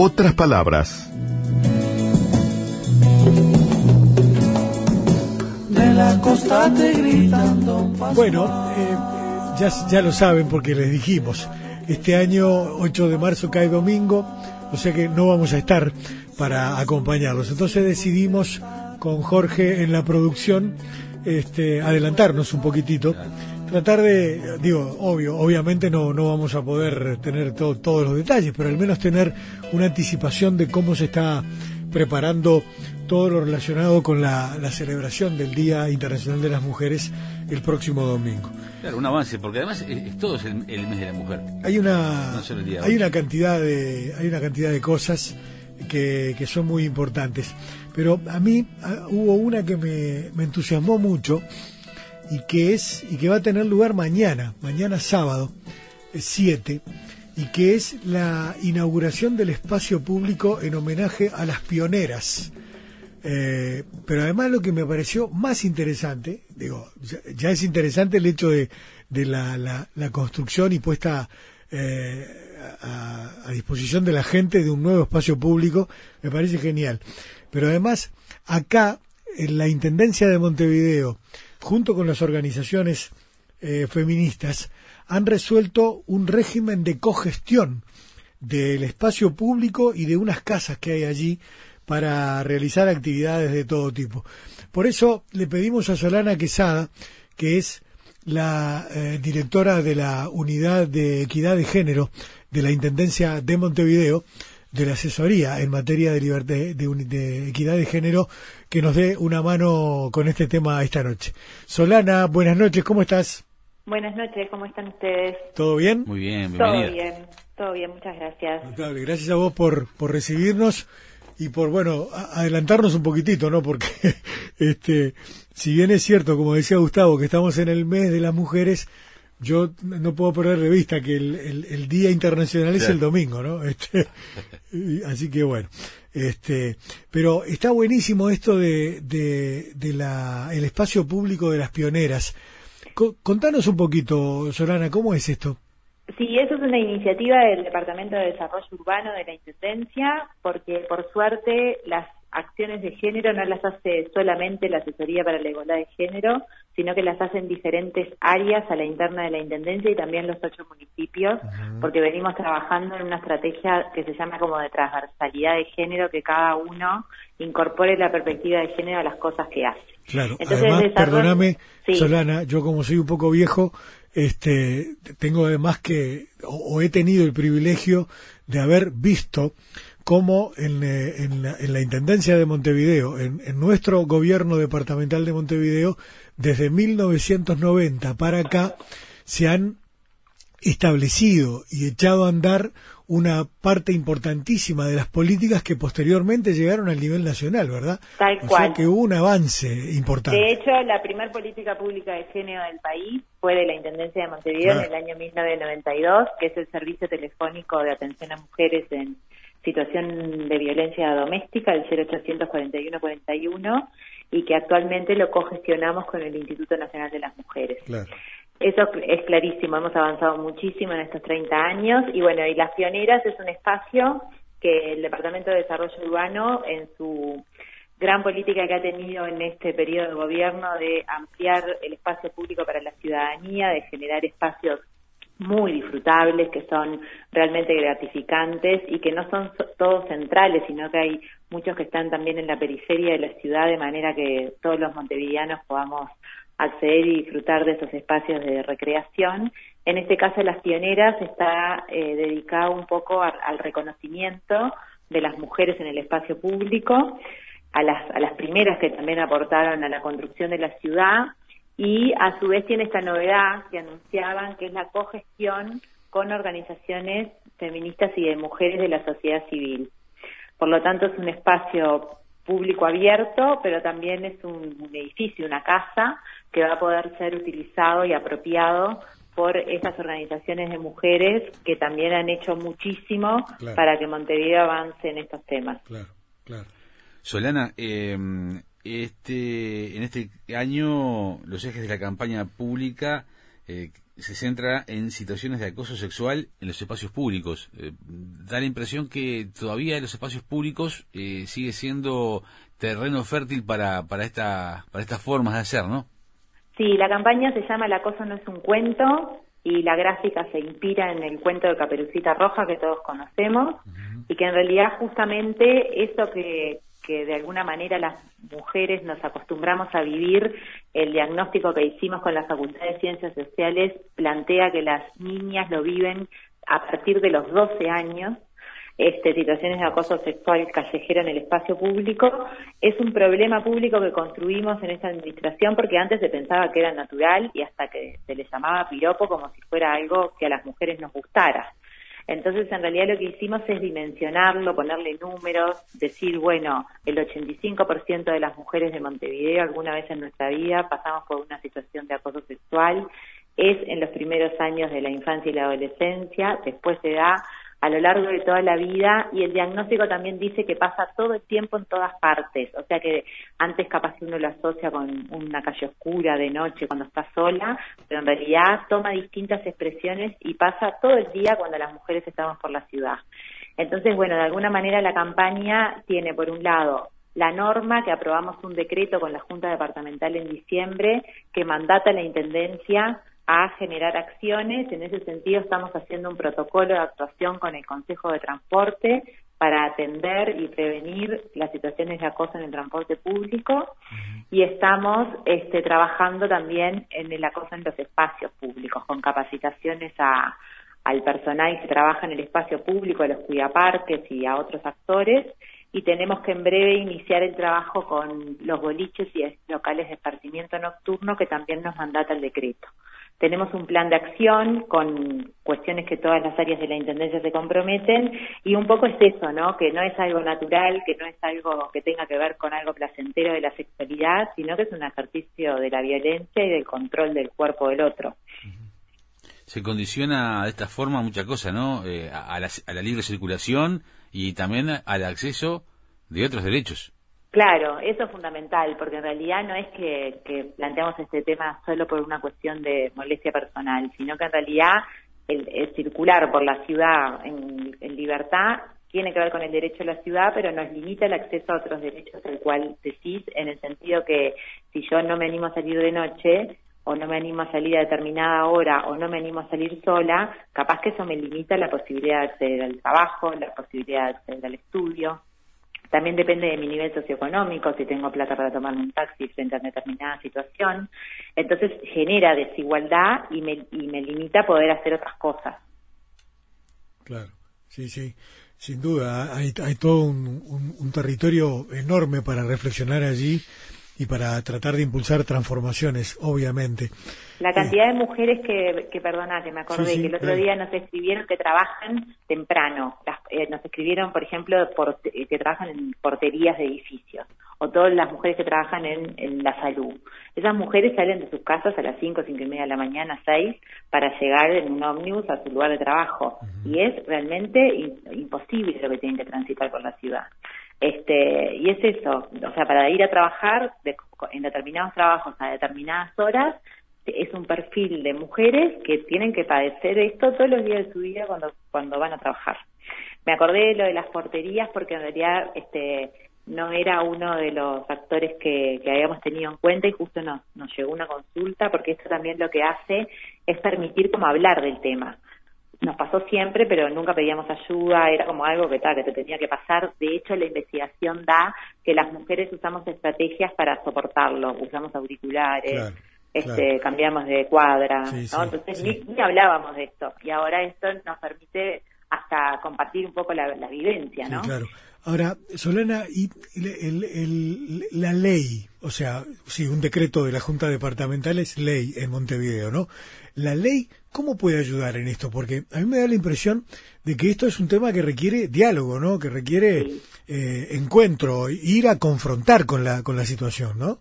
otras palabras. De la costa te gritan, Bueno, eh, ya, ya lo saben porque les dijimos. Este año, 8 de marzo, cae domingo, o sea que no vamos a estar para acompañarlos. Entonces decidimos con Jorge en la producción este, adelantarnos un poquitito, tratar de, digo, obvio, obviamente no, no vamos a poder tener todos los detalles, pero al menos tener una anticipación de cómo se está preparando todo lo relacionado con la, celebración del Día Internacional de las Mujeres el próximo domingo. Claro, un avance, porque además es, todo es el, mes de la mujer. Hay una, hay una cantidad de, hay una cantidad de cosas que, que son muy importantes. Pero a mí hubo una que me, entusiasmó mucho y que es y que va a tener lugar mañana, mañana sábado 7 y que es la inauguración del espacio público en homenaje a las pioneras. Eh, pero además lo que me pareció más interesante, digo, ya, es interesante el hecho de, de la, la, construcción y puesta eh, a, a, disposición de la gente de un nuevo espacio público, me parece genial. Pero además, acá, en la Intendencia de Montevideo, junto con las organizaciones eh, feministas, han resuelto un régimen de cogestión del espacio público y de unas casas que hay allí para realizar actividades de todo tipo. Por eso le pedimos a Solana Quesada, que es la eh, directora de la Unidad de Equidad de Género de la Intendencia de Montevideo, de la asesoría en materia de libertad de, equidad de género que nos dé una mano con este tema esta noche. Solana, buenas noches, ¿cómo estás? Buenas noches, ¿cómo están ustedes? ¿Todo bien? Muy bien, bienvenida. Todo bien, todo bien, muchas gracias. Gracias a vos por, por recibirnos y por, bueno, adelantarnos un poquitito, ¿no? Porque, este, si bien es cierto, como decía Gustavo, que estamos en el mes de las mujeres, yo no puedo perder de vista que el, el, Día Internacional es el domingo, ¿no? Este, así que bueno, este, pero está buenísimo esto de, de, de la, el espacio público de las pioneras. contanos un poquito, Solana, ¿cómo es esto? Sí, eso es una iniciativa del Departamento de Desarrollo Urbano de la Intendencia, porque por suerte las acciones de género no las hace solamente la Asesoría para la Igualdad de Género, sino que las hacen diferentes áreas a la interna de la Intendencia y también los ocho municipios, porque venimos trabajando en una estrategia que se llama como de transversalidad de género, que cada uno incorpore la perspectiva de género a las cosas que hace. Claro, además, perdóname, Solana, yo como soy un poco viejo, este, tengo además que, o he tenido el privilegio de haber visto como en, eh, en, la, Intendencia de Montevideo, en, nuestro gobierno departamental de Montevideo, desde 1990 para acá, se han establecido y echado a andar una parte importantísima de las políticas que posteriormente llegaron al nivel nacional, ¿verdad? Tal o cual. Sea que hubo un avance importante. De hecho, la primera política pública de género del país fue de la Intendencia de Montevideo en el año 1992, que es el servicio telefónico de atención a mujeres en situación de violencia doméstica, el 0841-41, y que actualmente lo cogestionamos con el Instituto Nacional de las Mujeres. Eso es clarísimo, hemos avanzado muchísimo en estos 30 años y bueno, y Las Pioneras es un espacio que el Departamento de Desarrollo Urbano en su gran política que ha tenido en este periodo de gobierno de ampliar el espacio público para la ciudadanía, de generar espacios muy disfrutables, que son realmente gratificantes y que no son todos centrales, sino que hay muchos que están también en la periferia de la ciudad, de manera que todos los montevideanos podamos acceder y disfrutar de esos espacios de recreación. En este caso, Las Pioneras está eh, dedicado un poco al reconocimiento de las mujeres en el espacio público, a las, a las primeras que también aportaron a la construcción de la ciudad y a su vez tiene esta novedad que anunciaban que es la cogestión con organizaciones feministas y de mujeres de la sociedad civil. Por lo tanto, es un espacio público abierto, pero también es un, edificio, una casa, que va a poder ser utilizado y apropiado por estas organizaciones de mujeres que también han hecho muchísimo para que Montevideo avance en estos temas. Claro, claro. Solana, eh, este, en este año los ejes de la campaña pública eh, se centra en situaciones de acoso sexual en los espacios públicos. Eh, da la impresión que todavía los espacios públicos eh, sigue siendo terreno fértil para, para, esta, para estas formas de hacer, ¿no? Sí, la campaña se llama El acoso no es un cuento y la gráfica se inspira en el cuento de Caperucita Roja que todos conocemos y que en realidad justamente eso que, que de alguna manera las mujeres nos acostumbramos a vivir, el diagnóstico que hicimos con la Facultad de Ciencias Sociales plantea que las niñas lo viven a partir de los 12 años, este, situaciones de acoso sexual callejero en el espacio público, es un problema público que construimos en esta administración porque antes se pensaba que era natural y hasta que se le llamaba piropo como si fuera algo que a las mujeres nos gustara. Entonces, en realidad lo que hicimos es dimensionarlo, ponerle números, decir, bueno, el 85% de las mujeres de Montevideo alguna vez en nuestra vida pasamos por una situación de acoso sexual, es en los primeros años de la infancia y la adolescencia, después se da a lo largo de toda la vida y el diagnóstico también dice que pasa todo el tiempo en todas partes, o sea que antes capaz uno lo asocia con una calle oscura de noche cuando está sola, pero en realidad toma distintas expresiones y pasa todo el día cuando las mujeres estamos por la ciudad. Entonces, bueno, de alguna manera la campaña tiene por un lado la norma que aprobamos un decreto con la Junta Departamental en diciembre que mandata a la Intendencia a generar acciones. En ese sentido, estamos haciendo un protocolo de actuación con el Consejo de Transporte para atender y prevenir las situaciones de acoso en el transporte público y estamos este, trabajando también en el acoso en los espacios públicos con capacitaciones a, al personal que trabaja en el espacio público, a los cuidaparques y a otros actores y tenemos que en breve iniciar el trabajo con los boliches y locales de esparcimiento nocturno que también nos mandata el decreto. Tenemos un plan de acción con cuestiones que todas las áreas de la Intendencia se comprometen y un poco es eso, ¿no? Que no es algo natural, que no es algo que tenga que ver con algo placentero de la sexualidad, sino que es un ejercicio de la violencia y del control del cuerpo del otro. Se condiciona de esta forma mucha cosa, ¿no? Eh, a, la, a la libre circulación y también al acceso de otros derechos. Claro, eso es fundamental, porque en realidad no es que, planteamos este tema solo por una cuestión de molestia personal, sino que en realidad el, circular por la ciudad en, libertad tiene que ver con el derecho a la ciudad, pero nos limita el acceso a otros derechos, el cual decís, en el sentido que si yo no me animo a salir de noche, o no me animo a salir a determinada hora, o no me animo a salir sola, capaz que eso me limita la posibilidad de acceder al trabajo, la posibilidad de acceder al estudio. También depende de mi nivel socioeconómico, si tengo plata para tomarme un taxi frente a determinada situación. Entonces genera desigualdad y me, y me limita a poder hacer otras cosas. Claro, sí, sí, sin duda. Hay, hay todo un, un territorio enorme para reflexionar allí y para tratar de impulsar transformaciones, obviamente. La cantidad de mujeres que, que perdona, que me acordé, que el otro día nos escribieron que trabajan temprano. Eh, nos escribieron, por ejemplo, eh, que trabajan en porterías de edificios. O todas las mujeres que trabajan en, la salud. Esas mujeres salen de sus casas a las 5, 5 y media de la mañana, 6, para llegar en un ómnibus a su lugar de trabajo. Y es realmente imposible lo que tienen que transitar por la ciudad. Este, y es eso, o sea, para ir a trabajar en determinados trabajos a determinadas horas, es un perfil de mujeres que tienen que padecer esto todos los días de su vida cuando, van a trabajar. Me acordé de lo de las porterías porque en realidad este, no era uno de los factores que, que habíamos tenido en cuenta y justo nos, nos llegó una consulta porque esto también lo que hace es permitir como hablar del tema nos pasó siempre, pero nunca pedíamos ayuda, era como algo que, tal, que te tenía que pasar. De hecho, la investigación da que las mujeres usamos estrategias para soportarlo, usamos auriculares, este, cambiamos de cuadra, ¿no? Entonces Ni, hablábamos de esto y ahora esto nos permite hasta compartir un poco la, vivencia, ¿no? claro. Ahora, Solana, y la ley, o sea, sí, un decreto de la Junta Departamental es ley en Montevideo, ¿no? La ley, ¿cómo puede ayudar en esto? Porque a mí me da la impresión de que esto es un tema que requiere diálogo, ¿no? Que requiere eh, encuentro, ir a confrontar con la, con la situación, ¿no?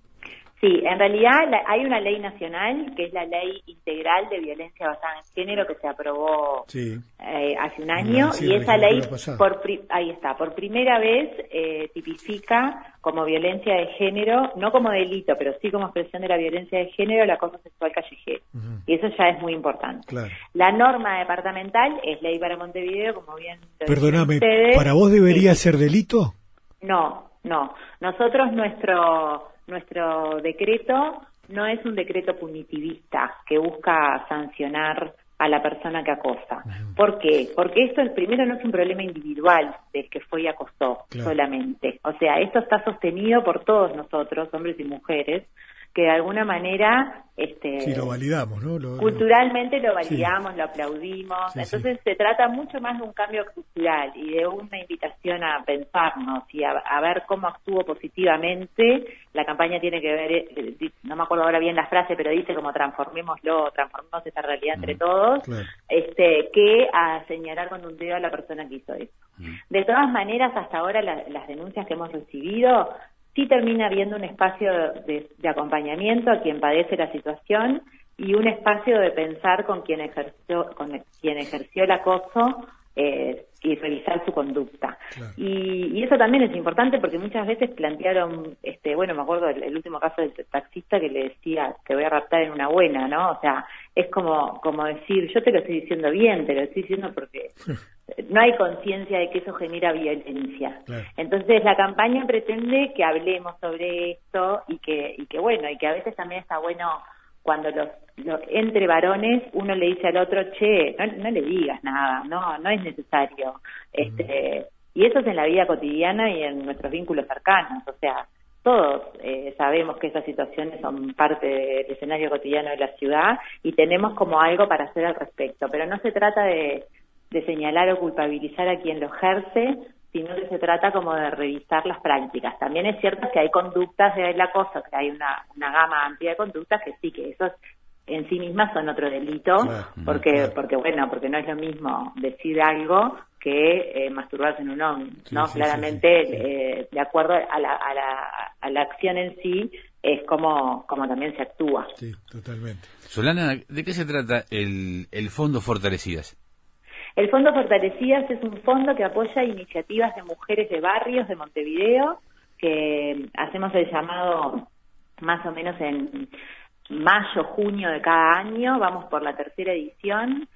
Sí, en realidad hay una ley nacional que es la Ley Integral de Violencia Basada en Género que se aprobó eh, hace un año y esa ley, por ahí está, por primera vez eh, tipifica como violencia de género, no como delito, pero sí como expresión de la violencia de género, la cosa sexual callejera. Y eso ya es muy importante. La norma departamental es ley para Montevideo, como bien Perdóname, ¿para vos debería ser delito? No, no. Nosotros nuestro nuestro decreto no es un decreto punitivista que busca sancionar a la persona que acosa. ¿Por qué? Porque esto, el primero, no es un problema individual del que fue y acosó solamente. O sea, esto está sostenido por todos nosotros, hombres y mujeres, que de alguna manera este sí, lo validamos, ¿no? culturalmente lo validamos, lo aplaudimos. Entonces se trata mucho más de un cambio cultural y de una invitación a pensarnos y a, ver cómo actúo positivamente. La campaña tiene que ver, eh, no me acuerdo ahora bien la frase, pero dice como transformémoslo, transformemos esta realidad entre todos, este que a señalar con un dedo a la persona que hizo eso. De todas maneras, hasta ahora las denuncias que hemos recibido sí termina habiendo un espacio de, acompañamiento a quien padece la situación y un espacio de pensar con quien ejerció, con quien ejerció el acoso eh, y revisar su conducta. Y, eso también es importante porque muchas veces plantearon, este, bueno, me acuerdo el, último caso del taxista que le decía, te voy a raptar en una buena, ¿no? O sea, es como, como decir, yo te lo estoy diciendo bien, te lo estoy diciendo porque no hay conciencia de que eso genera violencia. Entonces la campaña pretende que hablemos sobre esto y que, y que bueno, y que a veces también está bueno cuando los, entre varones uno le dice al otro, che, no, le digas nada, no, no es necesario. Este, y eso es en la vida cotidiana y en nuestros vínculos cercanos, o sea, todos eh, sabemos que esas situaciones son parte del escenario cotidiano de la ciudad y tenemos como algo para hacer al respecto, pero no se trata de, de señalar o culpabilizar a quien lo ejerce, sino que se trata como de revisar las prácticas. También es cierto que hay conductas de la cosa, que hay una, una gama amplia de conductas que sí, que esos en sí mismas son otro delito, porque, porque bueno, porque no es lo mismo decir algo que eh, masturbarse en un hombre, ¿no? Claramente, eh, de acuerdo a la, a, la, a la acción en sí, es como, como también se actúa. Sí, totalmente. Solana, ¿de qué se trata el, el Fondo Fortalecidas? El Fondo Fortalecidas es un fondo que apoya iniciativas de mujeres de barrios de Montevideo, que hacemos el llamado más o menos en mayo, junio de cada año, vamos por la tercera edición,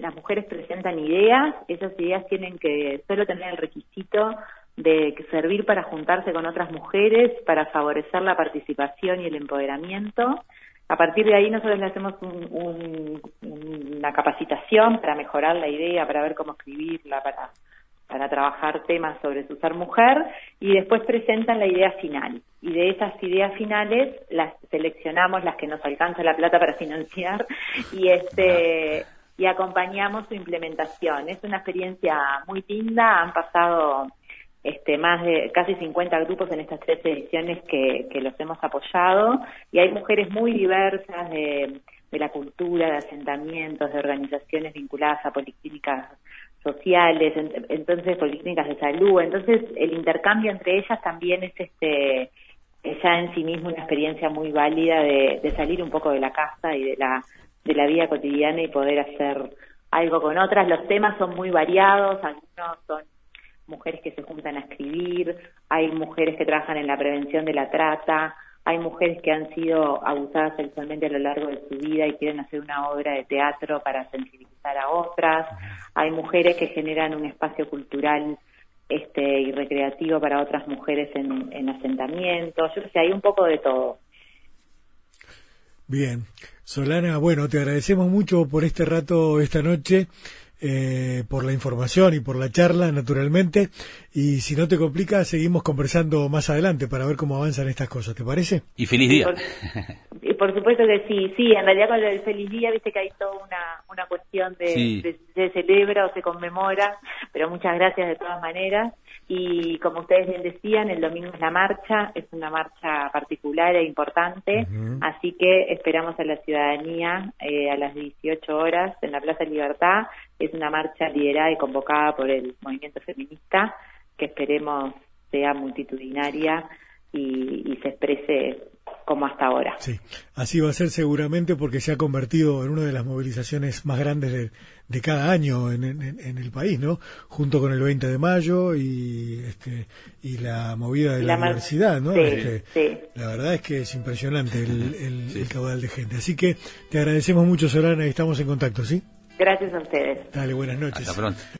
las mujeres presentan ideas, esas ideas tienen que solo tener el requisito de servir para juntarse con otras mujeres, para favorecer la participación y el empoderamiento a partir de ahí nosotros le hacemos una capacitación para mejorar la idea, para ver cómo escribirla, para, para trabajar temas sobre su ser mujer y después presentan la idea final. Y de esas ideas finales las seleccionamos las que nos alcanza la plata para financiar y este y acompañamos su implementación. Es una experiencia muy linda, han pasado este, más de casi 50 grupos en estas tres ediciones que, los hemos apoyado y hay mujeres muy diversas de, la cultura, de asentamientos, de organizaciones vinculadas a policlínicas sociales, entonces policlínicas de salud, entonces el intercambio entre ellas también es este ya en sí mismo una experiencia muy válida de, de salir un poco de la casa y de la de la vida cotidiana y poder hacer algo con otras. Los temas son muy variados, algunos son mujeres que se juntan a escribir, hay mujeres que trabajan en la prevención de la trata, hay mujeres que han sido abusadas sexualmente a lo largo de su vida y quieren hacer una obra de teatro para sensibilizar a otras, hay mujeres que generan un espacio cultural este y recreativo para otras mujeres en, en asentamientos, yo sé, hay un poco de todo. Bien, Solana, bueno, te agradecemos mucho por este rato esta noche eh, por la información y por la charla, naturalmente. Y si no te complica, seguimos conversando más adelante para ver cómo avanzan estas cosas, ¿te parece? Y feliz día. Y por, supuesto que sí, sí, en realidad con el feliz día, viste que hay toda una, una cuestión de, se celebra o se conmemora, pero muchas gracias de todas maneras. Y como ustedes bien decían, el domingo es la marcha, es una marcha particular e importante, así que esperamos a la ciudadanía eh, a las 18 horas en la Plaza Libertad. Es una marcha liderada y convocada por el movimiento feminista que esperemos sea multitudinaria y, se exprese como hasta ahora. Sí, así va a ser seguramente porque se ha convertido en una de las movilizaciones más grandes de, de cada año en, en, el país, ¿no? Junto con el 20 de mayo y este y la movida de la, universidad, ¿no? Este, sí, La verdad es que es impresionante el, el, caudal de gente. Así que te agradecemos mucho, Solana, y estamos en contacto, ¿sí? Gracias a ustedes. Dale, buenas noches. Hasta pronto.